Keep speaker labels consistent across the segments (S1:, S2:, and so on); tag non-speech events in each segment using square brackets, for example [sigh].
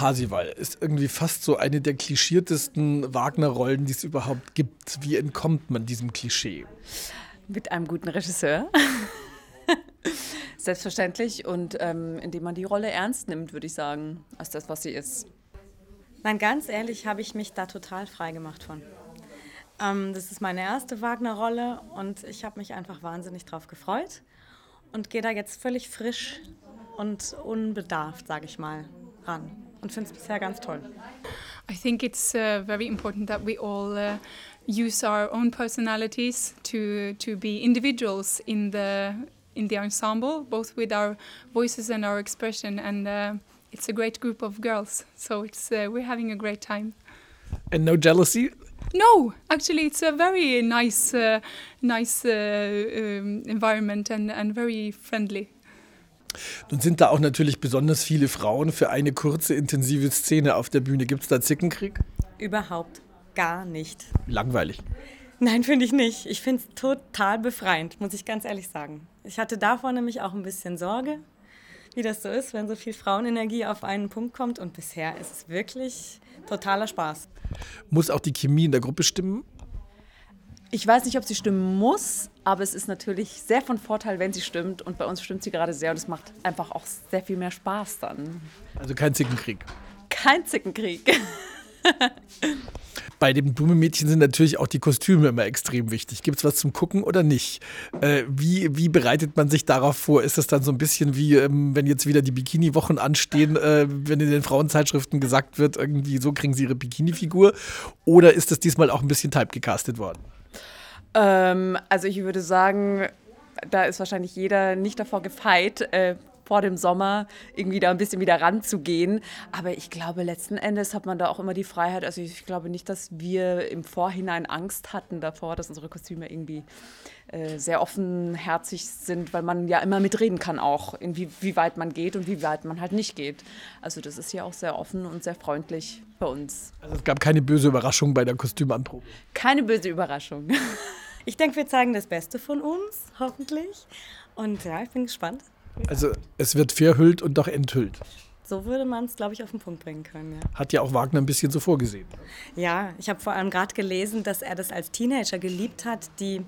S1: Parsival ist irgendwie fast so eine der klischiertesten Wagner-Rollen, die es überhaupt gibt. Wie entkommt man diesem Klischee?
S2: Mit einem guten Regisseur. [laughs] Selbstverständlich und ähm, indem man die Rolle ernst nimmt, würde ich sagen, als das, was sie ist.
S3: Nein, ganz ehrlich habe ich mich da total frei gemacht von. Ähm, das ist meine erste Wagner-Rolle und ich habe mich einfach wahnsinnig drauf gefreut und gehe da jetzt völlig frisch und unbedarft, sage ich mal, ran und finde es bisher ganz toll.
S4: I think it's uh, very important that we all uh, use our own personalities to to be individuals in the in the ensemble, both with our voices and our expression. And uh, it's a great group of girls, so it's uh, we're having a great time.
S1: And no jealousy.
S4: No, actually, it's a very nice, uh, nice uh, um, environment and, and very friendly.
S1: Nun sind da auch natürlich besonders viele Frauen für eine kurze, intensive Szene auf der Bühne. Gibt es da Zickenkrieg?
S3: Überhaupt gar nicht.
S1: Langweilig.
S3: Nein, finde ich nicht. Ich finde es total befreiend, muss ich ganz ehrlich sagen. Ich hatte davor nämlich auch ein bisschen Sorge, wie das so ist, wenn so viel Frauenenergie auf einen Punkt kommt. Und bisher ist es wirklich totaler Spaß.
S1: Muss auch die Chemie in der Gruppe stimmen?
S2: Ich weiß nicht, ob sie stimmen muss, aber es ist natürlich sehr von Vorteil, wenn sie stimmt. Und bei uns stimmt sie gerade sehr und es macht einfach auch sehr viel mehr Spaß dann.
S1: Also kein Zickenkrieg.
S2: Kein Zickenkrieg. [laughs]
S1: Bei dem Blumenmädchen sind natürlich auch die Kostüme immer extrem wichtig. Gibt es was zum Gucken oder nicht? Äh, wie, wie bereitet man sich darauf vor? Ist das dann so ein bisschen wie, ähm, wenn jetzt wieder die Bikini-Wochen anstehen, äh, wenn in den Frauenzeitschriften gesagt wird, irgendwie so kriegen sie ihre Bikini-Figur? Oder ist das diesmal auch ein bisschen typecastet worden?
S2: Ähm, also ich würde sagen, da ist wahrscheinlich jeder nicht davor gefeit, äh, vor dem Sommer irgendwie da ein bisschen wieder ranzugehen. Aber ich glaube, letzten Endes hat man da auch immer die Freiheit. Also ich glaube nicht, dass wir im Vorhinein Angst hatten davor, dass unsere Kostüme irgendwie äh, sehr offenherzig sind, weil man ja immer mitreden kann auch, in wie, wie weit man geht und wie weit man halt nicht geht. Also das ist ja auch sehr offen und sehr freundlich bei uns.
S1: Also es gab keine böse Überraschung bei der Kostümanprobe?
S2: Keine böse Überraschung. [laughs]
S3: Ich denke, wir zeigen das Beste von uns, hoffentlich. Und ja, ich bin gespannt.
S1: Also es wird verhüllt und doch enthüllt.
S3: So würde man es, glaube ich, auf den Punkt bringen können. Ja,
S1: Hat ja auch Wagner ein bisschen so vorgesehen.
S3: ja ich habe vor allem gerade gelesen, dass er das als Teenager geliebt hat, die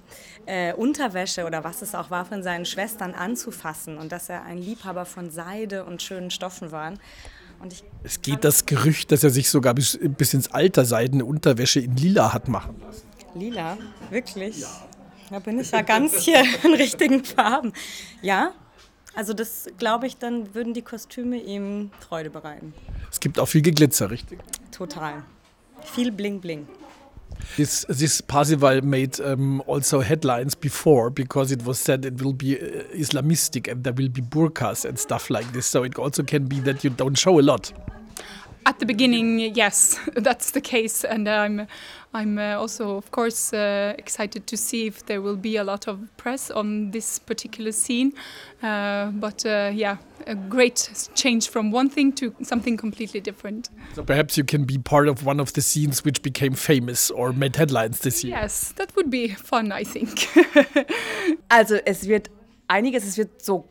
S3: äh, Unterwäsche oder was es auch war von seinen Schwestern anzufassen und dass er ein Liebhaber von Seide und schönen Stoffen war. Und ich
S1: Es geht das Gerücht, dass er sich sogar bis, bis ins Alter seidene Unterwäsche in lila hat machen lassen.
S3: Lila, wirklich? Da bin ich ja ganz hier [laughs] in richtigen Farben. Ja, also das glaube ich, dann würden die Kostüme ihm Freude bereiten.
S1: Es gibt auch viel Geglitzer, richtig?
S3: Total. Viel Bling Bling.
S1: This, this Parsival made um, also headlines before because it was said it will be uh, Islamistic and there will be burqas and stuff like this. So it also can be that you don't show a lot.
S4: At the beginning, yes, [laughs] that's the case, and I'm, I'm uh, also, of course, uh, excited to see if there will be a lot of press on this particular scene. Uh, but uh, yeah, a great change from one thing to something completely different.
S1: So perhaps you can be part of one of the scenes which became famous or made headlines this year.
S4: Yes, that would be fun, I think. [laughs]
S2: Also es wird einiges, es wird so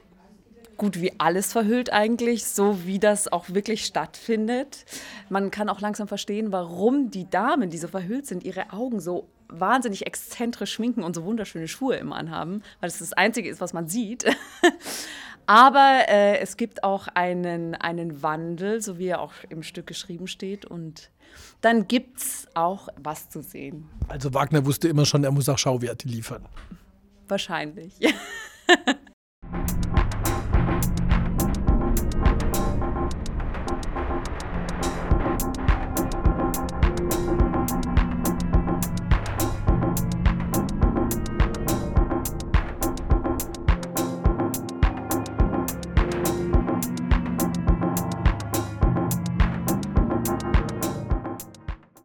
S2: gut wie alles verhüllt eigentlich, so wie das auch wirklich stattfindet. Man kann auch langsam verstehen, warum die Damen, die so verhüllt sind, ihre Augen so wahnsinnig exzentrisch schminken und so wunderschöne Schuhe immer anhaben, weil es das Einzige ist, was man sieht. [laughs] Aber äh, es gibt auch einen, einen Wandel, so wie er auch im Stück geschrieben steht. Und dann gibt es auch was zu sehen.
S1: Also Wagner wusste immer schon, er muss auch Schauwerte liefern.
S2: Wahrscheinlich. [laughs]